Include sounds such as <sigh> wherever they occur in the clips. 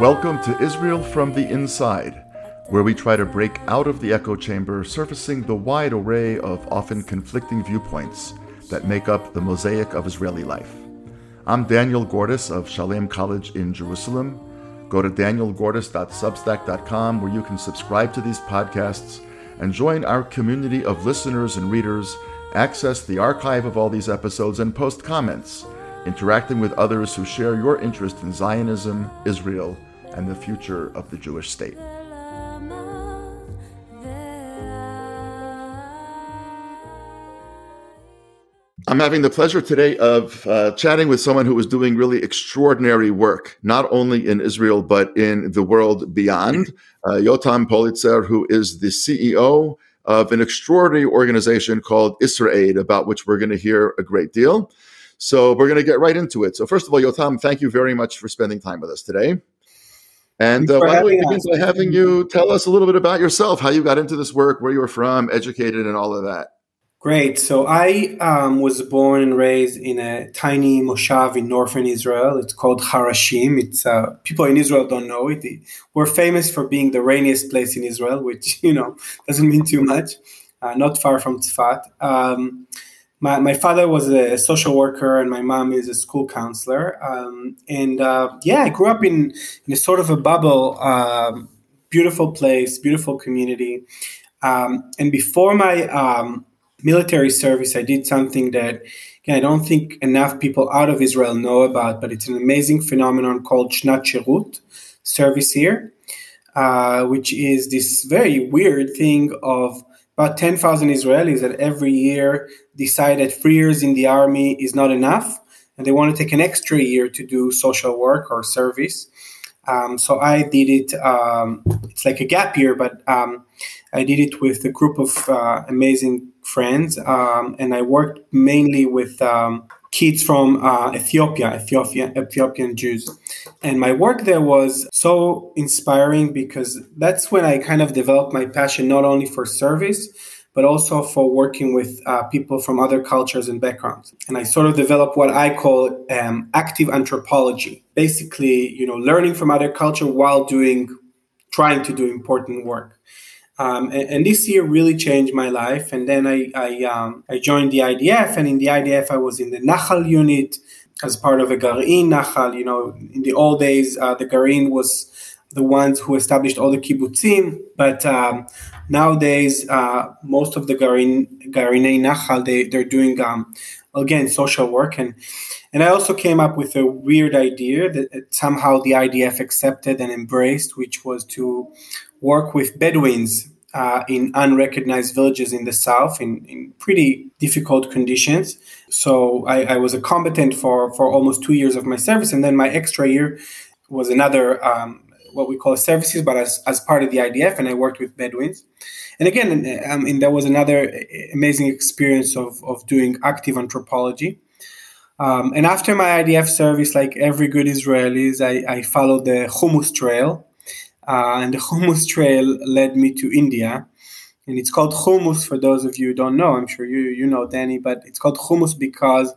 Welcome to Israel from the Inside, where we try to break out of the echo chamber, surfacing the wide array of often conflicting viewpoints that make up the mosaic of Israeli life. I'm Daniel Gordis of Shalem College in Jerusalem. Go to danielgordis.substack.com where you can subscribe to these podcasts and join our community of listeners and readers, access the archive of all these episodes, and post comments, interacting with others who share your interest in Zionism, Israel, and the future of the Jewish state. I'm having the pleasure today of uh, chatting with someone who is doing really extraordinary work, not only in Israel, but in the world beyond. Uh, Yotam Polizer, who is the CEO of an extraordinary organization called IsraAid, about which we're going to hear a great deal. So we're going to get right into it. So, first of all, Yotam, thank you very much for spending time with us today. And uh, why don't we begin by having you tell us a little bit about yourself, how you got into this work, where you were from, educated, and all of that. Great. So I um, was born and raised in a tiny moshav in northern Israel. It's called Harashim. It's uh, people in Israel don't know it. We're famous for being the rainiest place in Israel, which <laughs> you know doesn't mean too much. Uh, not far from Tzfat. Um, my, my father was a social worker and my mom is a school counselor. Um, and uh, yeah, I grew up in, in a sort of a bubble, um, beautiful place, beautiful community. Um, and before my um, military service, I did something that I don't think enough people out of Israel know about, but it's an amazing phenomenon called Shnat Shirut, service here, uh, which is this very weird thing of about 10,000 Israelis that every year decide that three years in the army is not enough and they want to take an extra year to do social work or service. Um, so I did it, um, it's like a gap year, but um, I did it with a group of uh, amazing friends. Um, and I worked mainly with um, kids from uh, Ethiopia, Ethiopia, Ethiopian Jews. And my work there was so inspiring because that's when I kind of developed my passion not only for service, but also for working with uh, people from other cultures and backgrounds. And I sort of developed what I call um, active anthropology, basically, you know, learning from other culture while doing, trying to do important work. Um, and, and, this year really changed my life. And then I I, um, I, joined the IDF, and in the IDF I was in the Nahal unit as part of a Garin Nahal. You know, in the old days, uh, the Garin was the ones who established all the kibbutzim, but um, nowadays uh, most of the Garin Garinei Nahal, they they're doing um, again social work and and I also came up with a weird idea that somehow the IDF accepted and embraced, which was to work with Bedouins uh, in unrecognized villages in the south in, in pretty difficult conditions. So I, I, was a combatant for, for almost two years of my service. And then my extra year was another, um, what we call services, but as, as part of the IDF. And I worked with Bedouins. And again, um, and that was another amazing experience of, of doing active anthropology. Um, and after my IDF service, like every good Israelis, I, I followed the Hummus Trail, uh, and the Hummus Trail led me to India. And it's called hummus for those of you who don't know. I'm sure you you know Danny, but it's called hummus because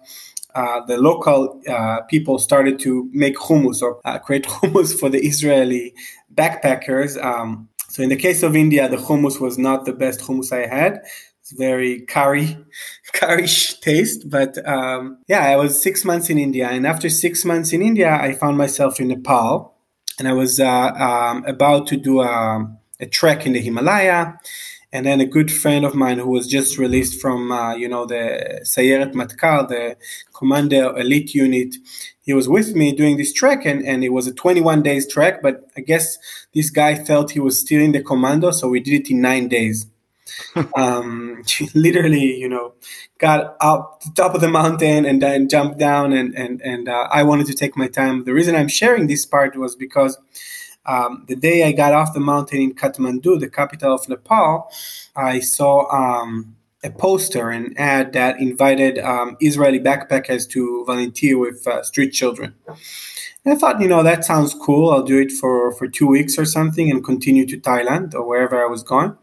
uh, the local uh, people started to make hummus or uh, create <laughs> hummus for the Israeli backpackers. Um, so in the case of India, the hummus was not the best hummus I had. It's very curry, <laughs> curry taste. But um, yeah, I was six months in India, and after six months in India, I found myself in Nepal and I was uh, um, about to do a, a, trek in the Himalaya. And then a good friend of mine who was just released from, uh, you know, the Sayeret Matkal, the Commander Elite Unit, he was with me doing this trek, and, and it was a 21 days trek. But I guess this guy felt he was still in the commando, so we did it in nine days. <laughs> um, <laughs> literally, you know, got up the top of the mountain and then jumped down, and and and uh, I wanted to take my time. The reason I'm sharing this part was because um, the day I got off the mountain in Kathmandu, the capital of Nepal, I saw um, a poster, an ad that invited um, Israeli backpackers to volunteer with uh, street children. And I thought, you know, that sounds cool. I'll do it for, for two weeks or something and continue to Thailand or wherever I was going.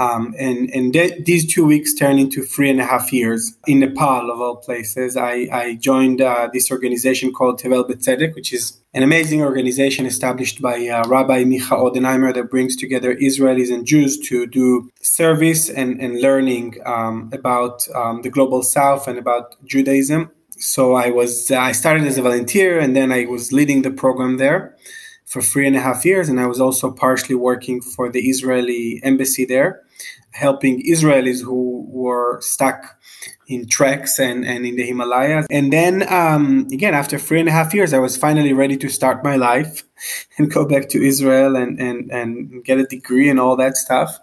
Um, and and th- these two weeks turned into three and a half years in Nepal, of all places. I, I joined uh, this organization called Tevel B'Tzedek, which is an amazing organization established by uh, Rabbi Micha Odenheimer that brings together Israelis and Jews to do service and, and learning um, about um, the global south and about Judaism. So I was I started as a volunteer and then I was leading the program there for three and a half years, and I was also partially working for the Israeli embassy there, helping Israelis who were stuck in treks and, and in the Himalayas. And then um, again, after three and a half years, I was finally ready to start my life <laughs> and go back to Israel and, and, and get a degree and all that stuff.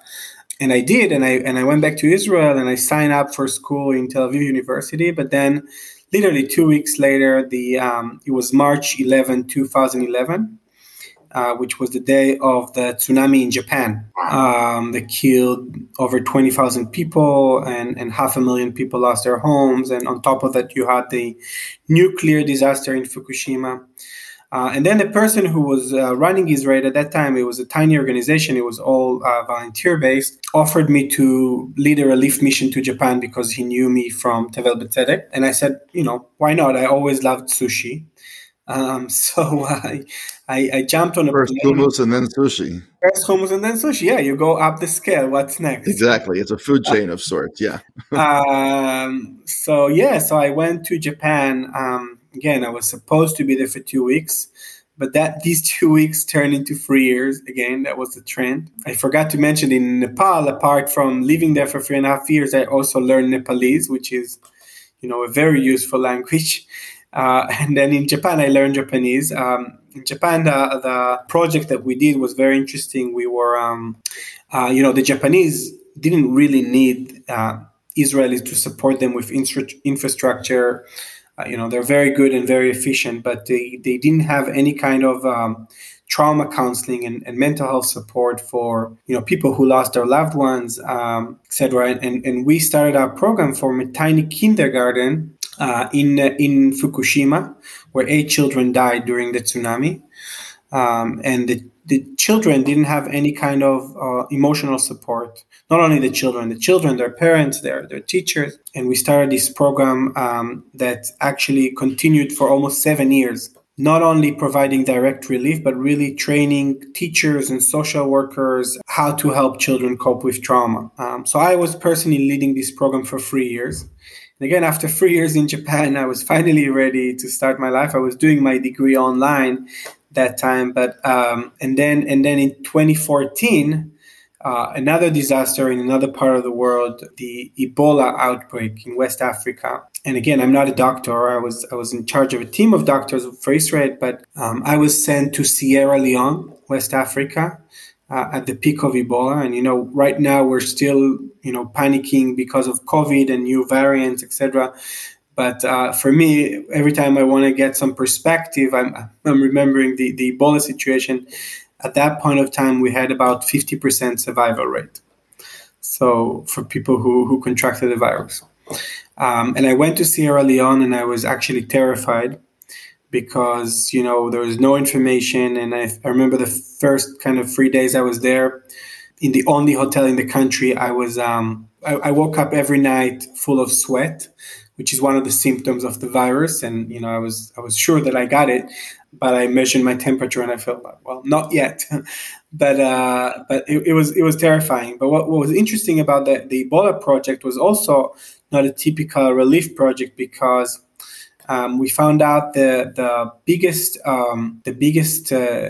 And I did, and I and I went back to Israel and I signed up for school in Tel Aviv University. But then, literally two weeks later, the um, it was March 11, 2011 uh, which was the day of the tsunami in Japan um, that killed over 20,000 people and, and half a million people lost their homes. And on top of that, you had the nuclear disaster in Fukushima. Uh, and then the person who was uh, running IsraAID at that time, it was a tiny organization, it was all uh, volunteer based, offered me to lead a relief mission to Japan because he knew me from Tevel B'Tzedek. And I said, you know, why not? I always loved sushi. Um, <laughs> so I, I, I, jumped on a first plane. hummus and then sushi. First hummus and then sushi. Yeah, you go up the scale. What's next? Exactly, it's a food chain of sorts. Yeah. <laughs> um, so yeah, so I went to Japan. Um, again, I was supposed to be there for two weeks, but that <laughs> these two weeks turned into three years. Again, that was the trend. I forgot to mention in Nepal, apart from living there for three and a half years, I also learned Nepalese, which is, you know, a very useful language. Uh, and then in Japan, I learned Japanese. Um, in Japan, the, the project that we did was very interesting. We were, um, uh, you know, the Japanese didn't really need uh, Israelis to support them with infrastructure. Uh, you know, they're very good and very efficient, but they, they didn't have any kind of um, trauma counseling and, and, mental health support for you know people who lost their loved ones, um, etc. And, and we started our program from a tiny kindergarten uh, in uh, in Fukushima, where eight children died during the tsunami, um, and the, the children didn't have any kind of uh, emotional support. Not only the children, the children, their parents, their their teachers, and we started this program um, that actually continued for almost seven years. Not only providing direct relief, but really training teachers and social workers how to help children cope with trauma. Um, so I was personally leading this program for three years and again, after three years in Japan, I was finally ready to start my life. I was doing my degree online that time, but um, and then and then in 2014, uh, another disaster in another part of the world, the Ebola outbreak in West Africa. And again, I'm not a doctor. I was I was in charge of a team of doctors for IsraAID, but um, I was sent to Sierra Leone, West Africa, uh, at the peak of Ebola. And you know, right now we're still you know panicking because of COVID and new variants, etc. But uh, for me, every time I want to get some perspective, I'm, I'm remembering the, the Ebola situation. At that point of time, we had about 50% survival rate. So for people who, who contracted the virus. Um, and I went to Sierra Leone and I was actually terrified because you know there was no information. And I, I, remember the first kind of three days i was there in the only hotel in the country i was um, I, I, woke up every night full of sweat which is one of the symptoms of the virus. And you know i was i was sure that i got it but i measured my temperature and i felt like well not yet. <laughs> But uh, but it, it, was it was terrifying. But what, what was interesting about the, the ebola project was also not a typical relief project because um, we found out the the biggest um, the biggest uh,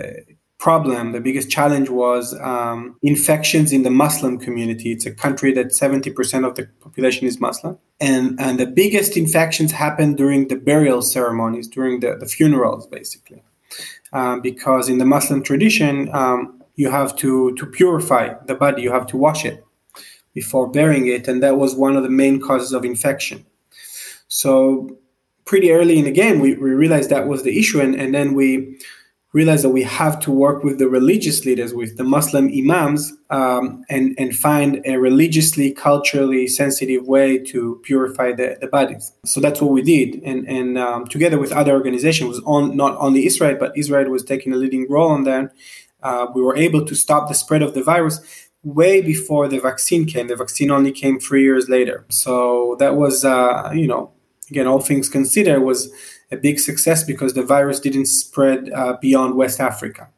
problem, the biggest challenge was um, infections in the Muslim community. It's a country that 70% of the population is Muslim. And, and the biggest infections happen during the burial ceremonies, during the, the funerals, basically. Um, because in the Muslim tradition, um, you have to, to purify the body, you have to wash it before burying it. And that was one of the main causes of infection. So pretty early in the game, we, we realized that was the issue, and, and then we realized that we have to work with the religious leaders, with the Muslim imams, um, and, and find a religiously, culturally sensitive way to purify the, the bodies. So that's what we did. And, and um, together with other organizations, was on, not only IsraAID, but IsraAID was taking a leading role on that. Uh, we were able to stop the spread of the virus way before the vaccine came. The vaccine only came three years later. So that was, uh, you know, again, all things considered, was a big success because the virus didn't spread uh, beyond West Africa.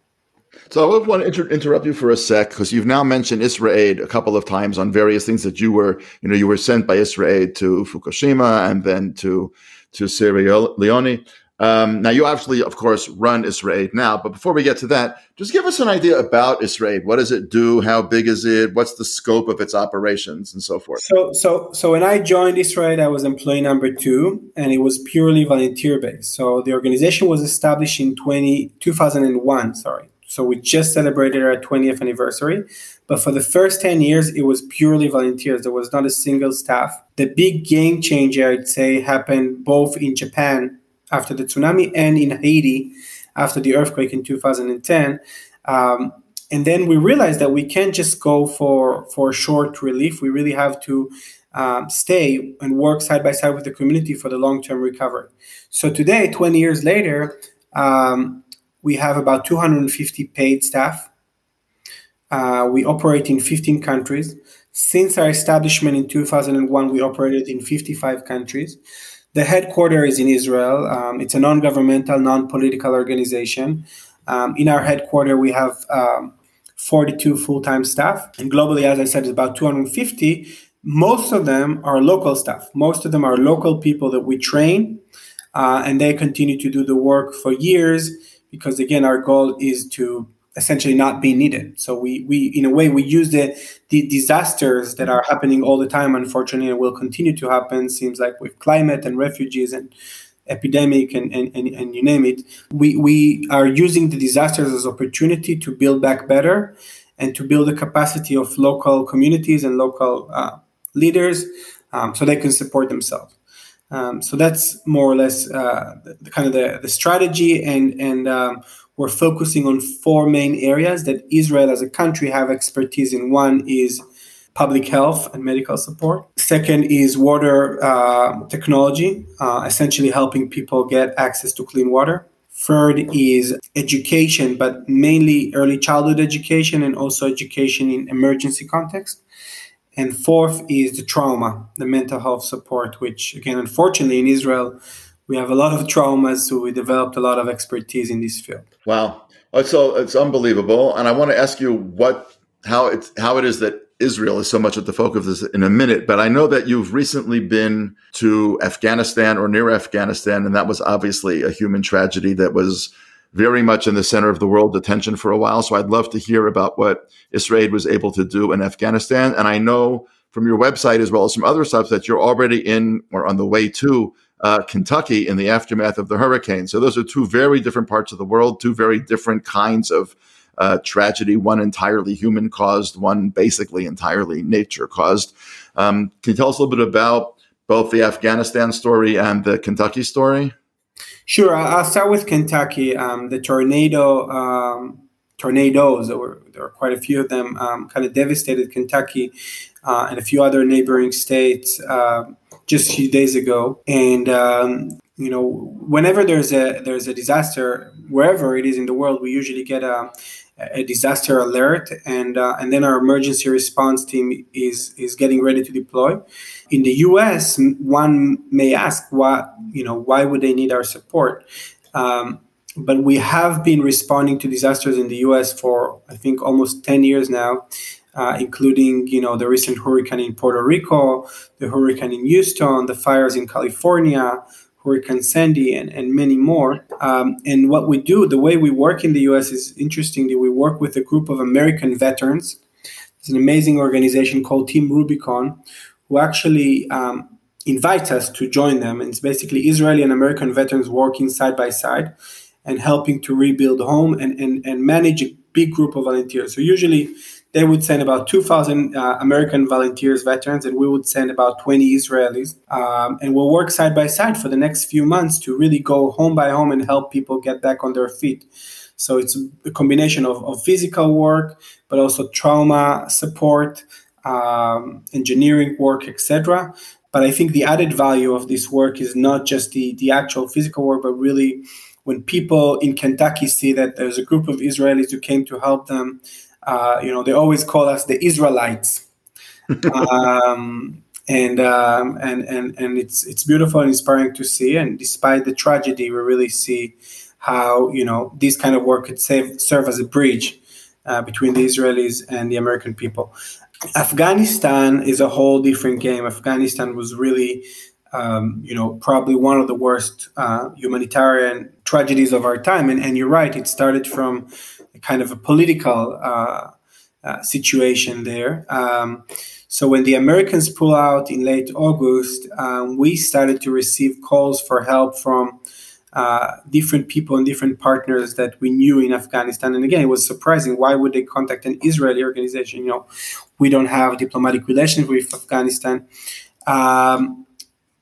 So I want to inter- interrupt you for a sec because you've now mentioned IsraAID a couple of times on various things that you were, you know, you were sent by IsraAID to Fukushima and then to to Sierra Leone. Um, now, you obviously, of course, run IsraAID now, but before we get to that, just give us an idea about IsraAID. What does it do? How big is it? What's the scope of its operations and so forth? So, so, so when I joined IsraAID, I was employee number two, and it was purely volunteer based. So the organization was established in 20, 2001, sorry. So we just celebrated our 20th anniversary. But for the first 10 years, it was purely volunteers. There was not a single staff. The big game changer, I'd say, happened both in Japan after the tsunami and in Haiti after the earthquake in 2010. Um, and then we realized that we can't just go for, for short relief. We really have to um, stay and work side by side with the community for the long term recovery. So today, 20 years later, um, we have about 250 paid staff. Uh, we operate in 15 countries. Since our establishment in 2001, we operated in 55 countries. The headquarters is in Israel. Um, it's a non governmental, non political organization. Um, in our headquarters, we have um, 42 full time staff. And globally, as I said, it's about 250. Most of them are local staff. Most of them are local people that we train, uh, and they continue to do the work for years because, again, our goal is to essentially not be needed. So we we in a way we use the the disasters that are happening all the time, unfortunately, and will continue to happen. Seems like with climate and refugees and epidemic and, and, and, and you name it. We we are using the disasters as opportunity to build back better and to build the capacity of local communities and local uh, leaders um, so they can support themselves. Um, so that's more or less uh, the, the, kind of the, the strategy and and um, we're focusing on four main areas that Israel as a country have expertise in. One is public health and medical support. Second is water uh, technology, uh, essentially helping people get access to clean water. Third is education, but mainly early childhood education and also education in emergency context. And fourth is the trauma, the mental health support, which, again, unfortunately in Israel, we have a lot of traumas, so we developed a lot of expertise in this field. Wow, oh, so it's unbelievable, and I want to ask you what how it's how it is that IsraAID is so much at the focus of this in a minute, but I know that you've recently been to Afghanistan or near Afghanistan, and that was obviously a human tragedy that was very much in the center of the world attention for a while. So I'd love to hear about what Israel was able to do in Afghanistan. And I know from your website as well as from other stuff that you're already in or on the way to uh, Kentucky in the aftermath of the hurricane. So those are two very different parts of the world, two very different kinds of uh, tragedy. One entirely human caused, one basically entirely nature caused. Um, can you tell us a little bit about both the Afghanistan story and the Kentucky story? Sure. I'll start with Kentucky. Um, the tornado. Um, tornadoes, there were, there were quite a few of them, um, kind of devastated Kentucky uh, and a few other neighboring states. Uh, just a few days ago, and um, you know, whenever there's a there's a disaster wherever it is in the world, we usually get a a disaster alert, and uh, and then our emergency response team is is getting ready to deploy. In the U.S., one may ask why you know why would they need our support, um, but we have been responding to disasters in the U.S. for I think almost ten years now, uh, including you know the recent hurricane in Puerto Rico, the hurricane in Houston, the fires in California, Hurricane Sandy, and, and many more. Um, and what we do, the way we work in the U.S. is interestingly, we work with a group of American veterans. It's an amazing organization called Team Rubicon, who actually um, invites us to join them. And it's basically Israeli and American veterans working side by side and helping to rebuild home and, and, and manage a big group of volunteers. So usually they would send about 2,000 uh, American volunteers, veterans, and we would send about 20 Israelis. Um, and we'll work side by side for the next few months to really go home by home and help people get back on their feet. So it's a combination of, of physical work, but also trauma support, um, engineering work, etc. But I think the added value of this work is not just the, the actual physical work, but really when people in Kentucky see that there's a group of Israelis who came to help them, uh, you know, they always call us the Israelites. <laughs> um, and, um, and and and it's it's beautiful and inspiring to see. And despite the tragedy, we really see how you know this kind of work could save, serve as a bridge uh, between the Israelis and the American people. Afghanistan is a whole different game. Afghanistan was really, um, you know, probably one of the worst uh, humanitarian tragedies of our time. And, and, you're right, it started from kind of a political uh, uh, situation there. Um, so when the Americans pull out in late August, um, we started to receive calls for help from uh, different people and different partners that we knew in Afghanistan. And again, it was surprising. Why would they contact an Israeli organization? You know, we don't have diplomatic relations with Afghanistan. Um,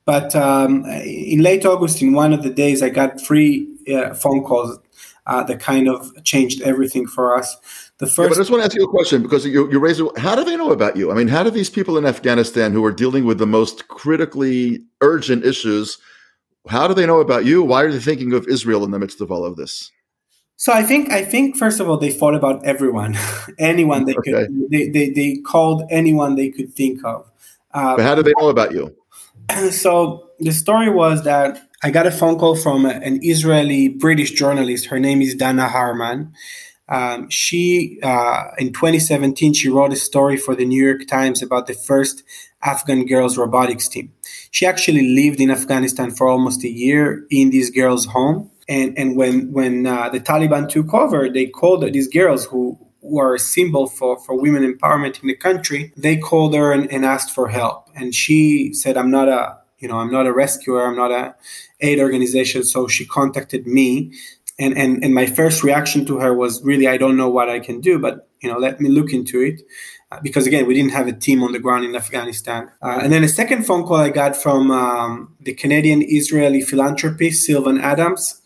but um, in late August, in one of the days, I got three uh, phone calls uh, that kind of changed everything for us. The first, yeah, but I just want to ask you a question because you, you raised. How do they know about you? I mean, how do these people in Afghanistan who are dealing with the most critically urgent issues? How do they know about you? Why are they thinking of Israel in the midst of all of this? So I think I think first of all they thought about everyone, <laughs> anyone they okay. could. They, they they called anyone they could think of. Uh, but how do they know about you? <clears throat> So the story was that I got a phone call from an Israeli British journalist. Her name is Danna Harman. Um, she uh, in 2017 she wrote a story for the New York Times about the first Afghan girls robotics team. She actually lived in Afghanistan for almost a year in this girl's home. And, and when, when uh, the Taliban took over, they called these girls who were a symbol for, for women empowerment in the country. They called her and, and asked for help. And she said, I'm not a, you know, I'm not a rescuer. I'm not a aid organization. So she contacted me and, and and my first reaction to her was really I don't know what I can do, but you know let me look into it uh, because again we didn't have a team on the ground in Afghanistan. Uh, and then a second phone call I got from um, the Canadian Israeli philanthropist Sylvan Adams,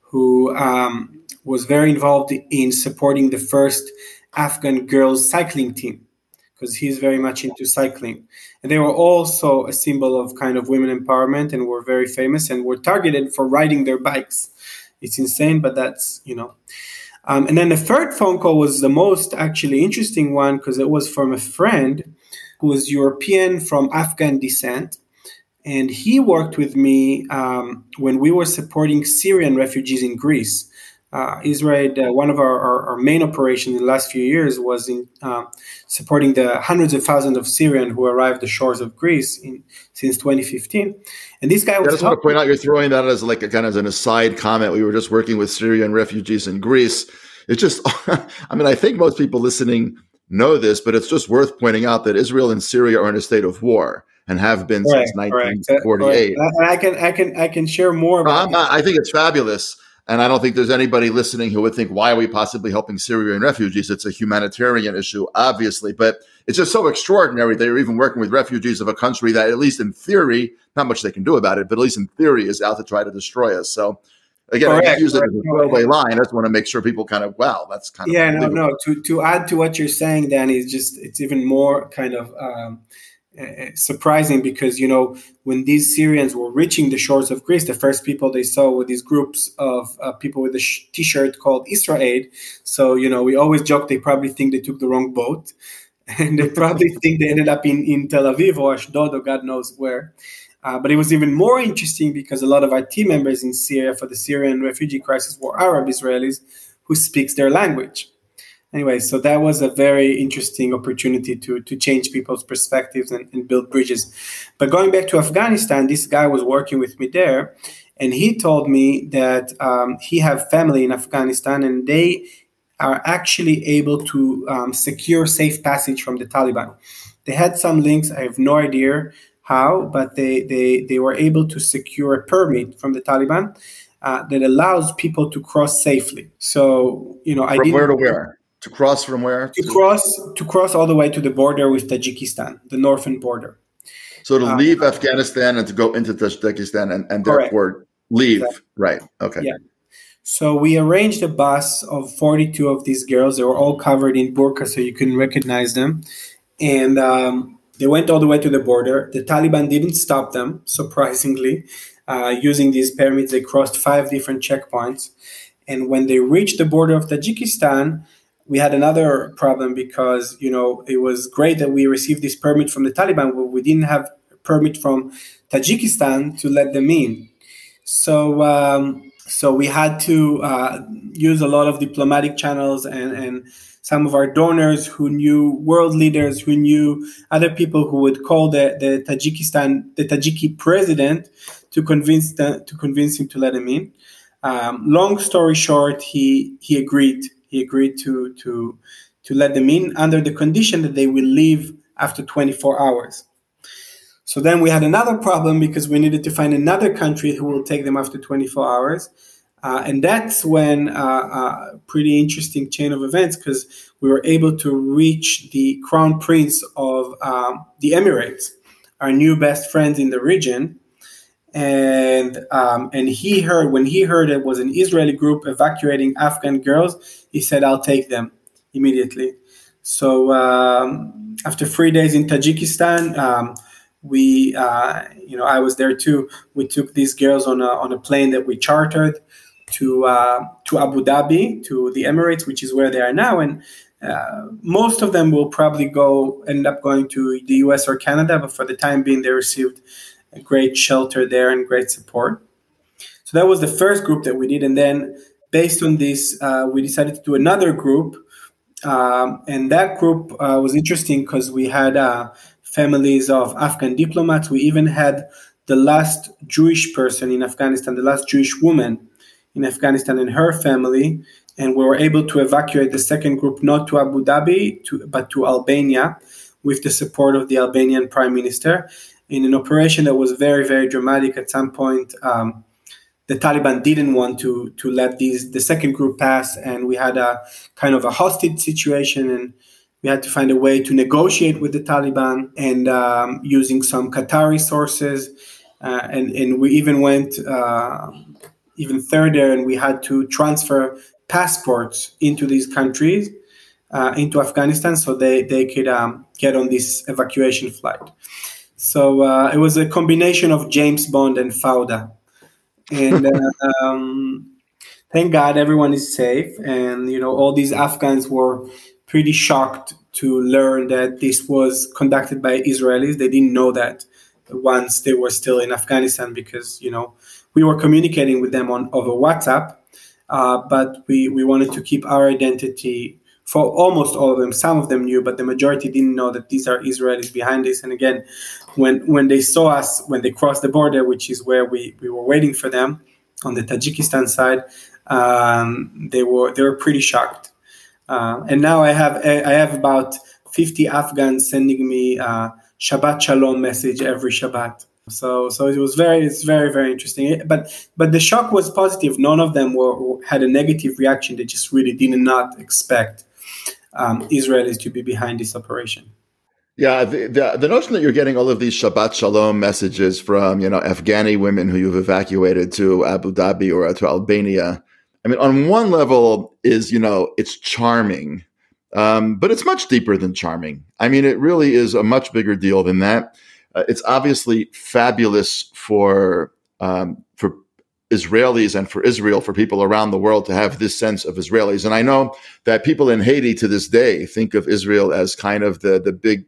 who um, was very involved in supporting the first Afghan girls cycling team because he's very much into cycling. And they were also a symbol of kind of women empowerment and were very famous and were targeted for riding their bikes. It's insane, but that's, you know. Um, and then the third phone call was the most actually interesting one because it was from a friend who was European from Afghan descent. And he worked with me um, when we were supporting Syrian refugees in Greece uh, IsraAID, uh, one of our, our, our, main operations in the last few years was in uh, supporting the hundreds of thousands of Syrians who arrived the shores of Greece in, since 2015. And this guy was. I just want to point out you're throwing that as like a kind of as an aside comment. We were just working with Syrian refugees in Greece. It's just, <laughs> I mean, I think most people listening know this, but it's just worth pointing out that Israel and Syria are in a state of war and have been since 1948. I can, I can, I can share more. About I think it's fabulous and I don't think there's anybody listening who would think, why are we possibly helping Syrian refugees? It's a humanitarian issue, obviously, but it's just so extraordinary they are even working with refugees of a country that, at least in theory, not much they can do about it, but at least in theory, is out to try to destroy us. So, again, Correct. I use it as a throwaway line. I just want to make sure people kind of, wow, that's kind yeah, of. Yeah, no, no. To, to add to what you're saying, Danny, is just, it's even more kind of. Um, uh, surprising because you know when these Syrians were reaching the shores of Greece, the first people they saw were these groups of uh, people with a sh- T-shirt called IsraAID. So you know we always joke they probably think they took the wrong boat, <laughs> and they probably think they ended up in, in Tel Aviv or Ashdod or God knows where. Uh, but it was even more interesting because a lot of our team members in Syria for the Syrian refugee crisis were Arab Israelis who speaks their language anyway, so that was a very interesting opportunity to to change people's perspectives and, and build bridges. But going back to Afghanistan, this guy was working with me there, and he told me that um, he have family in Afghanistan, and they are actually able to um, secure safe passage from the Taliban. They had some links. I have no idea how, but they they they were able to secure a permit from the Taliban. Uh, that allows people to cross safely. So you know, I from where to where? To cross from where? To, to, cross to cross all the way to the border with Tajikistan, the northern border. So to um, leave Afghanistan and to go into Tajikistan and, and therefore leave. Exactly. Right. Okay. Yeah. So we arranged a bus of 42 of these girls. They were all covered in burqa, so you couldn't recognize them. And um, they went all the way to the border. The Taliban didn't stop them, surprisingly. Uh, using these permits, they crossed five different checkpoints. And when they reached the border of Tajikistan, we had another problem because you know it was great that we received this permit from the Taliban, but we didn't have a permit from Tajikistan to let them in. So um, so we had to uh, use a lot of diplomatic channels and and some of our donors who knew world leaders who knew other people who would call the, the Tajikistan the Tajiki president to convince the, to convince him to let him in. Um, long story short, he he agreed. He agreed to to to let them in under the condition that they will leave after 24 hours. So then we had another problem because we needed to find another country who will take them after 24 hours. Uh, and that's when uh, a uh, pretty interesting chain of events because we were able to reach the crown prince of um, the Emirates, our new best friends in the region. And um, and he heard when he heard it was an Israeli group evacuating Afghan girls, he said, "I'll take them immediately." So um, after three days in Tajikistan, um, we uh, you know I was there too. We took these girls on a on a plane that we chartered to uh, to Abu Dhabi to the Emirates, which is where they are now, and uh, most of them will probably go end up going to the U.S. or Canada. But for the time being, they received a great shelter there and great support. So that was the first group that we did, and then based on this, uh, we decided to do another group. Um, and that group uh, was interesting because we had uh, families of Afghan diplomats. We even had the last Jewish person in Afghanistan, the last Jewish woman in Afghanistan and her family. And we were able to evacuate the second group not to Abu Dhabi, to, but to Albania with the support of the Albanian prime minister in an operation that was very, very dramatic. At some point, um, the Taliban didn't want to to let these the second group pass, and we had a kind of a hostage situation, and we had to find a way to negotiate with the Taliban and um, using some Qatari sources. Uh, and, and we even went uh, even further and we had to transfer passports into these countries, uh, into Afghanistan, so they, they could um, get on this evacuation flight. So uh, it was a combination of James Bond and Fauda. And uh, <laughs> um, thank God everyone is safe. And, you know, all these Afghans were pretty shocked to learn that this was conducted by Israelis. They didn't know that once they were still in Afghanistan because you know we were communicating with them on over WhatsApp, uh, but we we wanted to keep our identity for almost all of them. Some of them knew, but the majority didn't know that these are Israelis behind this. And again, when when they saw us when they crossed the border, which is where we we were waiting for them on the Tajikistan side, um, they were they were pretty shocked. Uh, and now I have I have about 50 Afghans sending me uh, Shabbat Shalom message every Shabbat. So so it was very it's very very interesting. But but the shock was positive. None of them were had a negative reaction. They just really did not expect um, Israelis to be behind this operation. Yeah, the, the, the notion that you're getting all of these Shabbat Shalom messages from you know Afghani women who you've evacuated to Abu Dhabi or to Albania I mean, on one level, is you know, it's charming, um, but it's much deeper than charming. I mean, it really is a much bigger deal than that. Uh, it's obviously fabulous for um, for Israelis and for Israel, for people around the world to have this sense of Israelis. And I know that people in Haiti to this day think of Israel as kind of the the big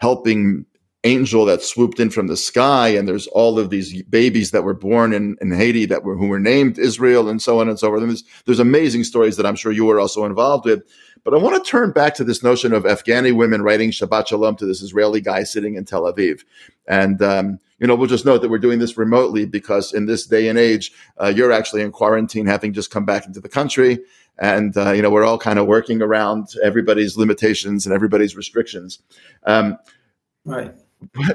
helping angel that swooped in from the sky and there's all of these babies that were born in, in Haiti that were who were named Israel and so on and so forth. And there's, there's amazing stories that I'm sure you were also involved with. But I want to turn back to this notion of Afghani women writing Shabbat Shalom to this Israeli guy sitting in Tel Aviv. And, um, you know, we'll just note that we're doing this remotely because in this day and age, uh, you're actually in quarantine, having just come back into the country. And, uh, you know, we're all kind of working around everybody's limitations and everybody's restrictions. Um, right.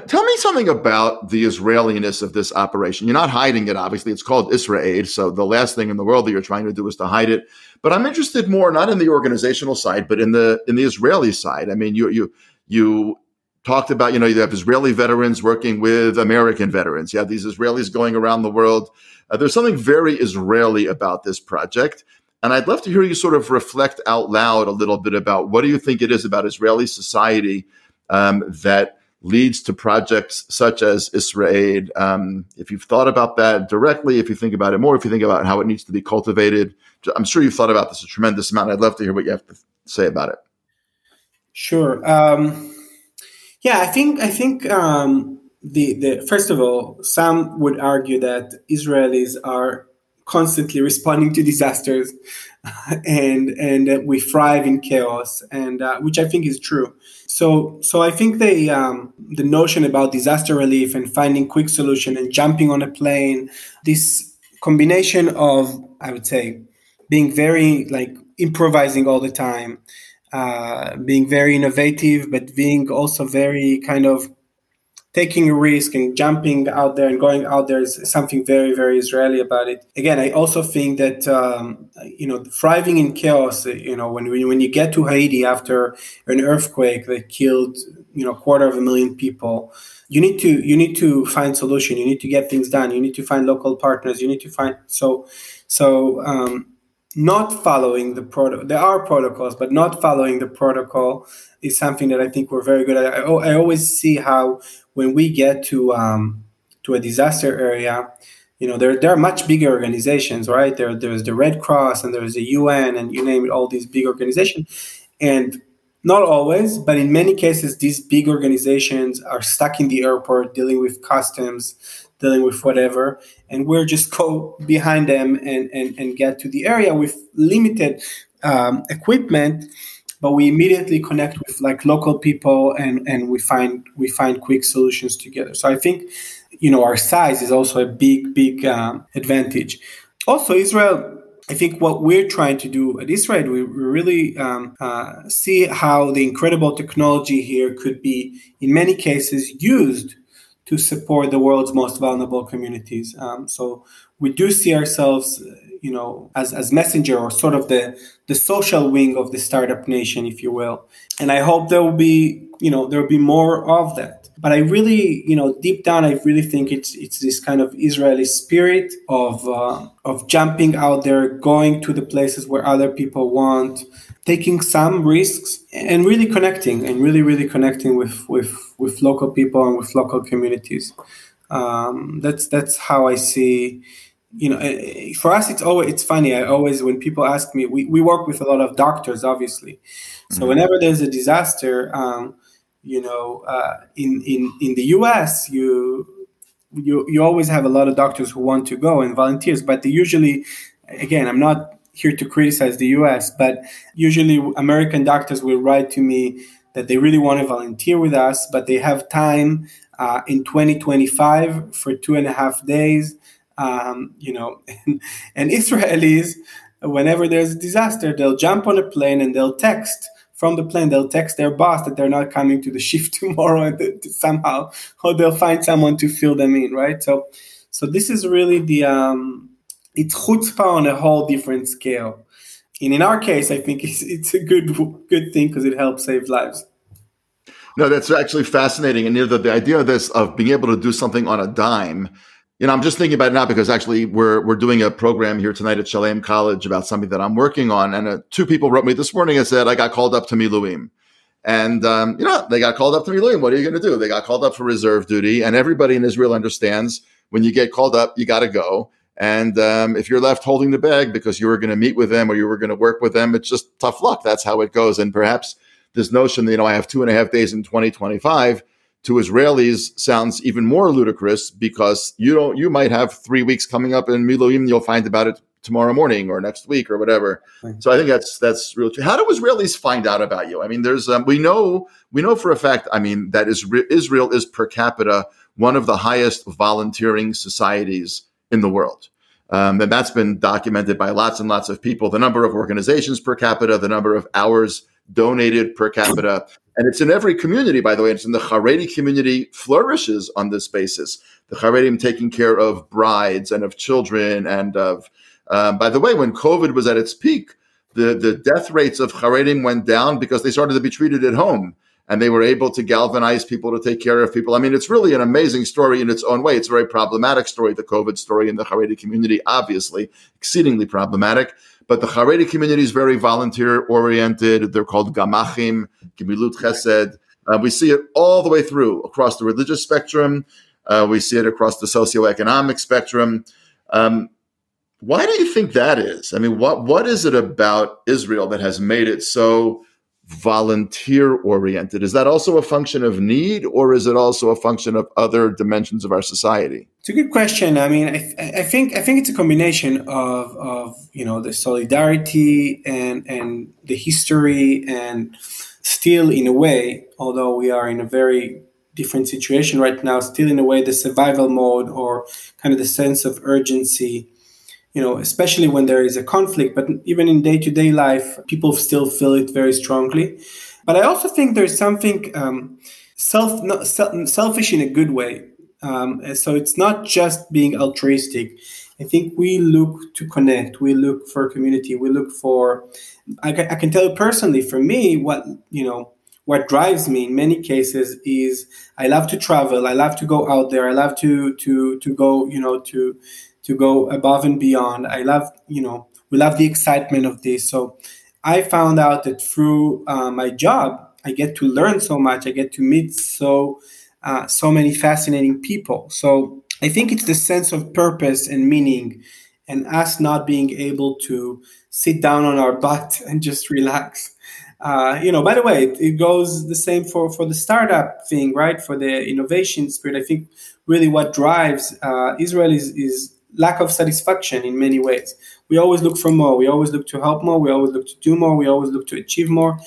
Tell me something about the Israeliness of this operation. You're not hiding it, obviously. It's called IsraAID. So the last thing in the world that you're trying to do is to hide it. But I'm interested more not in the organizational side, but in the in the Israeli side. I mean, you you you talked about, you know, you have Israeli veterans working with American veterans. You have these Israelis going around the world. Uh, there's something very Israeli about this project. And I'd love to hear you sort of reflect out loud a little bit about what do you think it is about Israeli society um, that leads to projects such as IsraAID. Um, if you've thought about that directly, if you think about it more, if you think about how it needs to be cultivated, I'm sure you've thought about this a tremendous amount. I'd love to hear what you have to say about it. Sure. Um, yeah, I think I think um, the the first of all, some would argue that Israelis are constantly responding to disasters, <laughs> and and we thrive in chaos, and uh, which I think is true. So so I think the um, the notion about disaster relief and finding quick solution and jumping on a plane, this combination of I would say being very like improvising all the time uh, being very innovative, but being also very kind of taking a risk and jumping out there and going out there is something very, very Israeli about it. Again, I also think that um, you know thriving in chaos. You know, when when you get to Haiti after an earthquake that killed you know quarter of a million people, you need to you need to find solution. You need to get things done. You need to find local partners. You need to find so so. Um, not following the protocol. There are protocols, but not following the protocol is something that I think we're very good at. I, I always see how when we get to um, to a disaster area, you know, there, there are much bigger organizations, right? There, there's the Red Cross and there's the UN and you name it, all these big organizations. And not always, but in many cases, these big organizations are stuck in the airport dealing with customs, dealing with whatever and we're just <laughs> go behind them and, and, and get to the area with limited um, equipment but we immediately connect with like local people and and we find we find quick solutions together so i think you know our size is also a big big um, advantage also israel I think what we're trying to do at IsraAID, we really um, uh, see how the incredible technology here could be, in many cases, used to support the world's most vulnerable communities. Um, so we do see ourselves, you know, as, as messenger or sort of the, the social wing of the startup nation, if you will. And I hope there will be, you know, there will be more of that. But I really, you know, deep down, I really think it's it's this kind of Israeli spirit of uh, of jumping out there, going to the places where other people want, taking some risks and really connecting and really really connecting with with with local people and with local communities um, that's that's how i see you know eh, for us it's always it's funny i always when people ask me we, we work with a lot of doctors obviously so mm-hmm. whenever there's a disaster um, you know uh, in in in the us you you you always have a lot of doctors who want to go and volunteers but they usually again i'm not here to criticize the US, but usually American doctors will write to me that they really want to volunteer with us, but they have time uh, in 2025 for two and a half days. Um, you know, <laughs> and, Israelis, whenever there's a disaster, they'll jump on a plane and they'll text from the plane, they'll text their boss that they're not coming to the shift <laughs> tomorrow, and somehow, or they'll find someone to fill them in, right? So, so this is really the um, it's chutzpah on a whole different scale. And in our case, I think <laughs> it's, it's a good good thing because it helps save lives. No, that's actually fascinating. And the, the idea of this of being able to do something on a dime, you know, I'm just thinking about it now because actually we're we're doing a program here tonight at Shalem College about something that I'm working on. And uh, two people wrote me this morning and said I got called up to Miluim. And um, you know, they got called up to Miluim. What are you going to do? They got called up for reserve duty, and everybody in Israel understands when you get called up, you got to go. And um, if you're left holding the bag because you were going to meet with them or you were going to work with them, it's just tough luck. That's how it goes. And perhaps this notion that, you know, I have two and a half days in 2025 to Israelis sounds even more ludicrous because you don't, you might have three weeks coming up in Miluim. You'll find about it tomorrow morning or next week or whatever. So I think that's, that's real. How do Israelis find out about you? I mean, there's, um, we know, we know for a fact, I mean, that is, Israel is per capita one of the highest volunteering societies in the world. Um, and that's been documented by lots and lots of people. The number of organizations per capita, the number of hours donated per capita. And it's in every community, by the way. It's in the Haredi community flourishes on this basis. The Haredim taking care of brides and of children and of, um, by the way, when COVID was at its peak, the, the death rates of Haredim went down because they started to be treated at home and they were able to galvanize people to take care of people. I mean, it's really an amazing story in its own way. It's a very problematic story, the COVID story in the Haredi community, obviously, exceedingly problematic. But the Haredi community is very volunteer oriented. They're called Gamachim, Gemilut Chesed. Uh, we see it all the way through across the religious spectrum. Uh, we see it across the socioeconomic spectrum. Um, why do you think that is? I mean, what what is it about Israel that has made it so volunteer oriented? Is that also a function of need, or is it also a function of other dimensions of our society? It's a good question. I mean, I, I think I think it's a combination of of you know the solidarity and and the history and still in a way, although we are in a very different situation right now, still in a way the survival mode or kind of the sense of urgency you know, especially when there is a conflict, but even in day to day life, people still feel it very strongly. But I also think there's something um, self, not, selfish in a good way. Um, so it's not just being altruistic. I think we look to connect, we look for community, we look for. I can, I can tell you personally, for me, what you know, what drives me in many cases is I love to travel, I love to go out there, I love to to to go, you know, to to go above and beyond. I love, you know, we love the excitement of this. So I found out that through uh, my job, I get to learn so much. I get to meet so uh, so many fascinating people. So I think it's the sense of purpose and meaning, and us not being able to sit down on our butt <laughs> and just relax. Uh, you know, by the way, it, it, goes the same for for the startup thing, right? For the innovation spirit, I think really what drives uh, Israel is is lack of satisfaction in many ways. We always look for more. We always look to help more. We always look to do more. We always look to achieve more.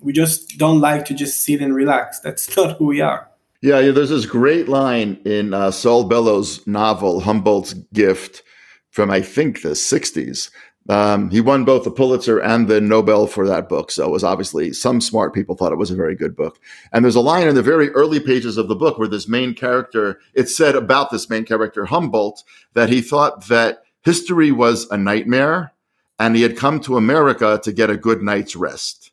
We just don't like to just sit and relax. That's <laughs> not who we are. Yeah, yeah there's this great line in uh, Saul Bellow's novel, Humboldt's Gift, from I think the 60s, um, he won both the Pulitzer and the Nobel for that book. So it was obviously some smart people thought it was a very good book. And there's a line in the very early pages of the book where this main character, it said about this main character, Humboldt, that he thought that history was a nightmare and he had come to America to get a good night's rest.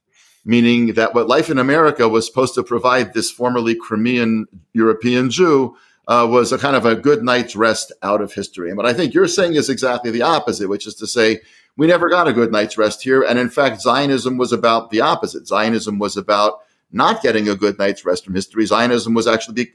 Meaning that what life in America was supposed to provide this formerly Crimean European Jew uh, was a kind of a good night's rest out of history. And what I think you're saying is exactly the opposite, which is to say, we never got a good night's rest here. And in fact, Zionism was about the opposite. Zionism was about not getting a good night's rest from history. Zionism was actually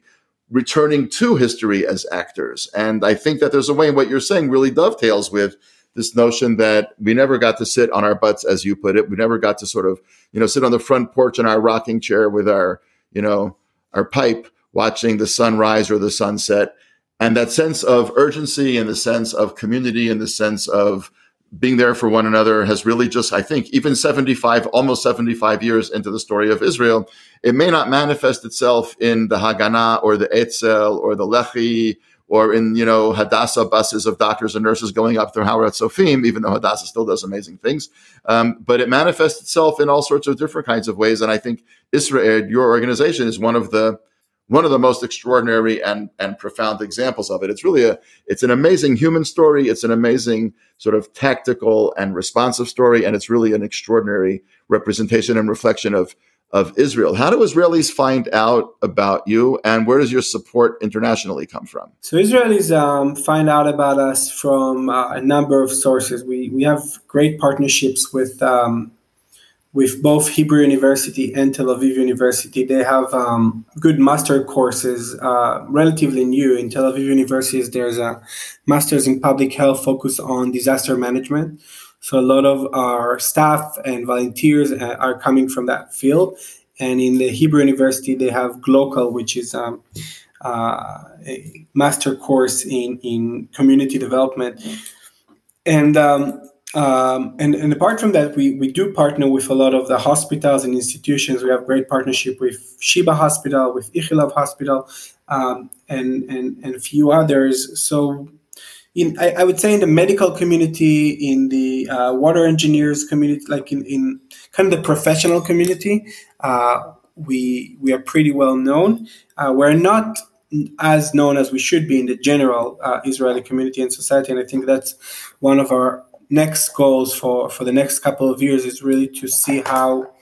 returning to history as actors. And I think that there's a way in what you're saying really dovetails with this notion that we never got to sit on our butts, as you put it. We never got to sort of, you know, sit on the front porch in our rocking chair with our, you know, our pipe watching the sunrise or the sunset. And that sense of urgency and the sense of community and the sense of being there for one another has really just, I think, even 75, almost 75 years into the story of Israel, it may not manifest itself in the Haganah or the Etzel or the Lehi or in, you know, Hadassah buses of doctors and nurses going up through Har HaTzofim, even though Hadassah still does amazing things. Um, but it manifests itself in all sorts of different kinds of ways. And I think IsraAID, your organization, is one of the one of the most extraordinary and and profound examples of it. It's really a it's an amazing human story. It's an amazing sort of tactical and responsive story, and it's really an extraordinary representation and reflection of of Israel. How do Israelis find out about you, and where does your support internationally come from? So Israelis um, find out about us from uh, a number of sources. We we have great partnerships with. Um, with both Hebrew University and Tel Aviv University. They have um, good master courses, uh, relatively new. In Tel Aviv University, there's a master's in public health focused on disaster management. So a lot of our staff and volunteers uh, are coming from that field. And in the Hebrew University, they have Glocal, which is um, uh, a master course in, in community development. And um, um, and, and apart from that, we, we do partner with a lot of the hospitals and institutions. We have great partnership with Sheba Hospital, with Ichilov Hospital, um, and, and, and a few others. So in, I, I, would say in the medical community, in the uh, water engineers community, like in, in kind of the professional community, uh, we, we are pretty well known. Uh, we're not as known as we should be in the general uh, Israeli community and society. And I think that's one of our next goals for for the next couple of years is really to see how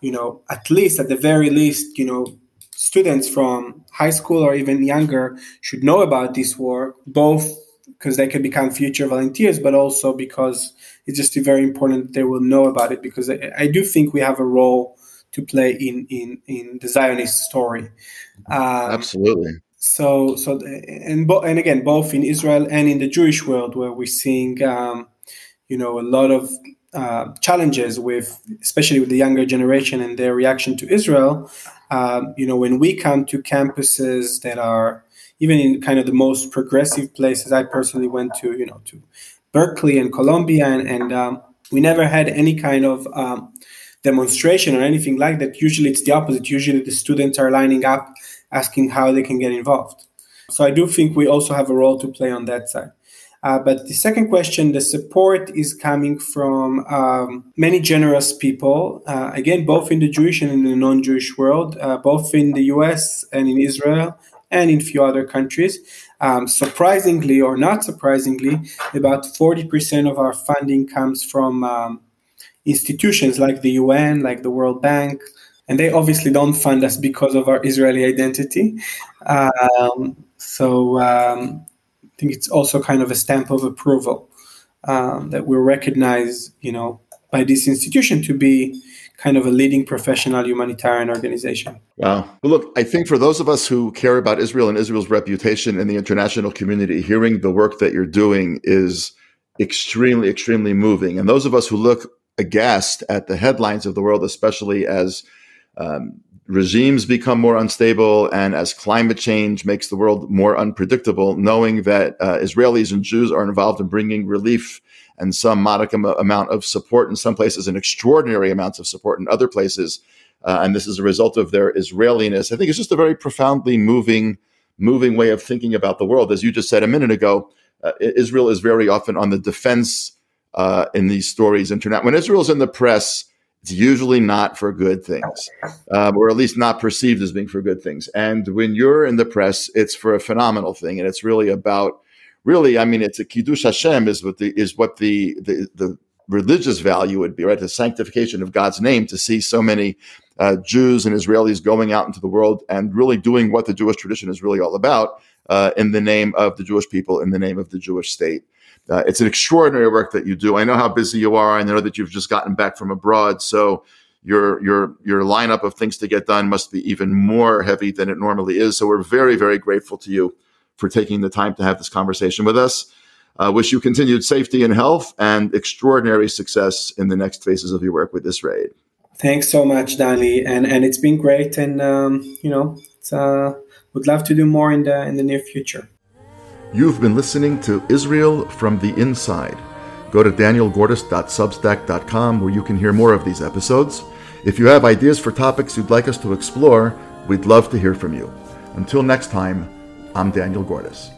you know, at least at the very least, you know, students from high school or even younger should know about this war, both because they can become future volunteers, but also because it's just very important that they will know about it. Because I, I do think we have a role to play in in in the Zionist story. Um, Absolutely. So so and bo- and again, both in Israel and in the Jewish world, where we're seeing um, you know a lot of uh, challenges with, especially with the younger generation and their reaction to Israel. Um, you know, when we come to campuses that are even in kind of the most progressive places, I personally went to, you know, to Berkeley and Columbia, and, and um, we never had any kind of um, demonstration or anything like that. Usually, it's the opposite. Usually, the students are lining up, asking how they can get involved. So I do think we also have a role to play on that side. Uh, but the second question, the support is coming from um, many generous people, uh, again, both in the Jewish and in the non Jewish world, uh, both in the US and in Israel and in a few other countries. Um, surprisingly or not surprisingly, about 40% of our funding comes from um, institutions like the UN, like the World Bank, and they obviously don't fund us because of our Israeli identity. Um, so um, I think it's also kind of a stamp of approval um, that we're recognized, you know, by this institution to be kind of a leading professional humanitarian organization. Wow. Well, look, I think for those of us who care about Israel and Israel's reputation in the international community, hearing the work that you're doing is extremely, extremely moving. And those of us who look aghast at the headlines of the world, especially as um, regimes become more unstable and as climate change makes the world more unpredictable, knowing that uh, Israelis and Jews are involved in bringing relief and some modicum amount of support in some places and extraordinary amounts of support in other places. Uh, and this is a result of their Israeliness. I think it's just a very profoundly moving, moving way of thinking about the world. As you just said a minute ago, uh, Israel is very often on the defense uh, in these stories. Internet when Israel's in the press, it's usually not for good things, um, or at least not perceived as being for good things. And when you're in the press, it's for a phenomenal thing, and it's really about, really, I mean, it's a kiddush Hashem is what the is what the the, the religious value would be, right? The sanctification of God's name to see so many uh, Jews and Israelis going out into the world and really doing what the Jewish tradition is really all about uh, in the name of the Jewish people, in the name of the Jewish state. Uh, it's an extraordinary work that you do. I know how busy you are. I know that you've just gotten back from abroad, so your your your lineup of things to get done must be even more heavy than it normally is. So we're very very grateful to you for taking the time to have this conversation with us. Uh, wish you continued safety and health and extraordinary success in the next phases of your work with IsraAID. Thanks so much, Dali, and and it's been great, and um, you know, uh, would love to do more in the in the near future. You've been listening to Israel from the Inside. Go to danielgordis.substack.com where you can hear more of these episodes. If you have ideas for topics you'd like us to explore, we'd love to hear from you. Until next time, I'm Daniel Gordis.